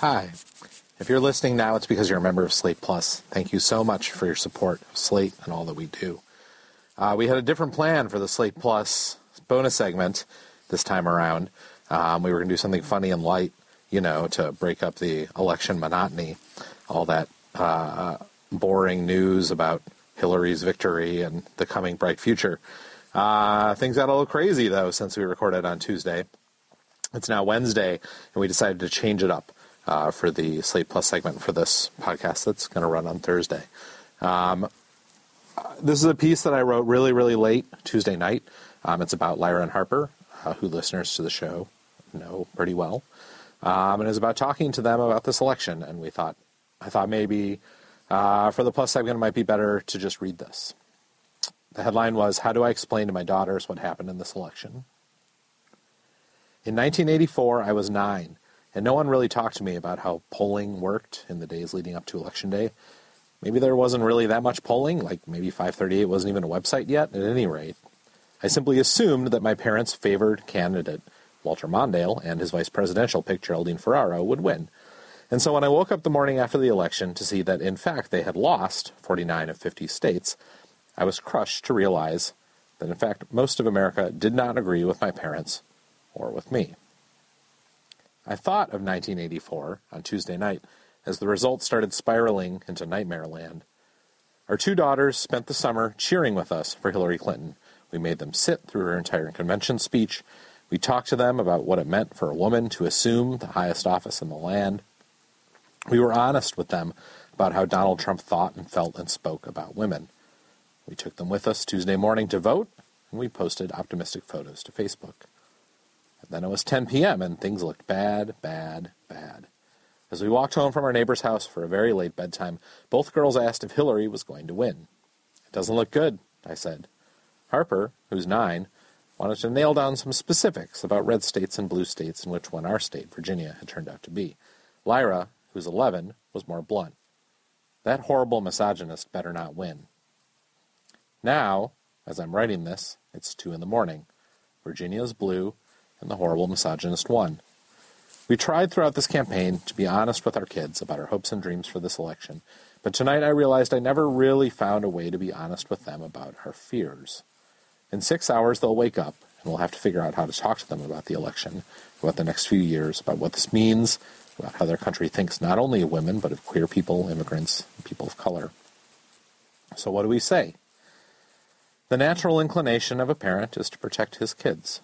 Hi. If you're listening now, it's because you're a member of Slate Plus. Thank you so much for your support of Slate and all that we do. Uh, we had a different plan for the Slate Plus bonus segment this time around. Um, we were going to do something funny and light, you know, to break up the election monotony, all that uh, boring news about Hillary's victory and the coming bright future. Uh, things got a little crazy, though, since we recorded on Tuesday. It's now Wednesday, and we decided to change it up uh, for the Slate Plus segment for this podcast that's going to run on Thursday. Um, this is a piece that I wrote really, really late Tuesday night. Um, it's about Lyra and Harper, uh, who listeners to the show know pretty well, um, and is about talking to them about this election. And we thought, I thought maybe uh, for the Plus segment, it might be better to just read this. The headline was How Do I Explain to My Daughters What Happened in This Election? In 1984, I was nine and no one really talked to me about how polling worked in the days leading up to election day. Maybe there wasn't really that much polling, like maybe 538 wasn't even a website yet, at any rate. I simply assumed that my parents' favored candidate, Walter Mondale, and his vice presidential pick, Geraldine Ferraro, would win. And so when I woke up the morning after the election to see that in fact they had lost 49 of 50 states, I was crushed to realize that in fact most of America did not agree with my parents or with me. I thought of 1984 on Tuesday night as the results started spiraling into nightmare land. Our two daughters spent the summer cheering with us for Hillary Clinton. We made them sit through her entire convention speech. We talked to them about what it meant for a woman to assume the highest office in the land. We were honest with them about how Donald Trump thought and felt and spoke about women. We took them with us Tuesday morning to vote, and we posted optimistic photos to Facebook. Then it was 10 p.m., and things looked bad, bad, bad. As we walked home from our neighbor's house for a very late bedtime, both girls asked if Hillary was going to win. It doesn't look good, I said. Harper, who's nine, wanted to nail down some specifics about red states and blue states and which one our state, Virginia, had turned out to be. Lyra, who's 11, was more blunt. That horrible misogynist better not win. Now, as I'm writing this, it's two in the morning. Virginia's blue, and the horrible misogynist won. We tried throughout this campaign to be honest with our kids about our hopes and dreams for this election, but tonight I realized I never really found a way to be honest with them about our fears. In six hours, they'll wake up, and we'll have to figure out how to talk to them about the election, about the next few years, about what this means, about how their country thinks not only of women, but of queer people, immigrants, people of color. So, what do we say? The natural inclination of a parent is to protect his kids.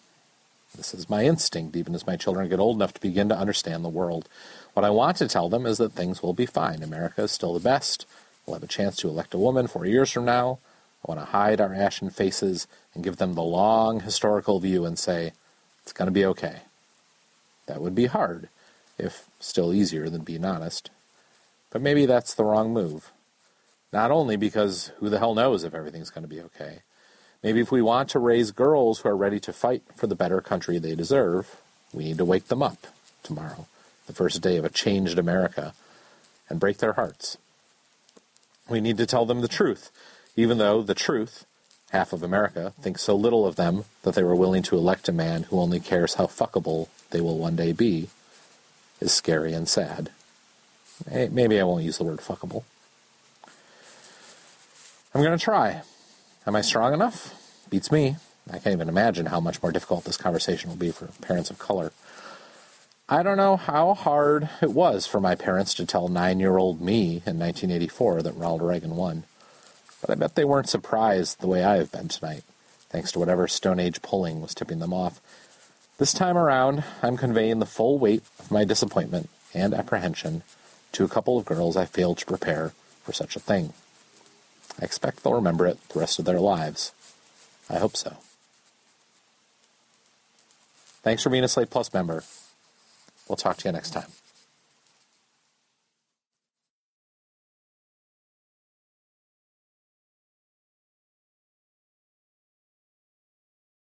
This is my instinct, even as my children get old enough to begin to understand the world. What I want to tell them is that things will be fine. America is still the best. We'll have a chance to elect a woman four years from now. I want to hide our ashen faces and give them the long historical view and say, it's going to be okay. That would be hard, if still easier than being honest. But maybe that's the wrong move. Not only because who the hell knows if everything's going to be okay, Maybe if we want to raise girls who are ready to fight for the better country they deserve, we need to wake them up tomorrow, the first day of a changed America, and break their hearts. We need to tell them the truth, even though the truth, half of America, thinks so little of them that they were willing to elect a man who only cares how fuckable they will one day be, is scary and sad. Maybe I won't use the word fuckable. I'm going to try. Am I strong enough? Beats me. I can't even imagine how much more difficult this conversation will be for parents of color. I don't know how hard it was for my parents to tell nine year old me in 1984 that Ronald Reagan won, but I bet they weren't surprised the way I have been tonight, thanks to whatever Stone Age polling was tipping them off. This time around, I'm conveying the full weight of my disappointment and apprehension to a couple of girls I failed to prepare for such a thing. I expect they'll remember it the rest of their lives. I hope so. Thanks for being a Slate Plus member. We'll talk to you next time.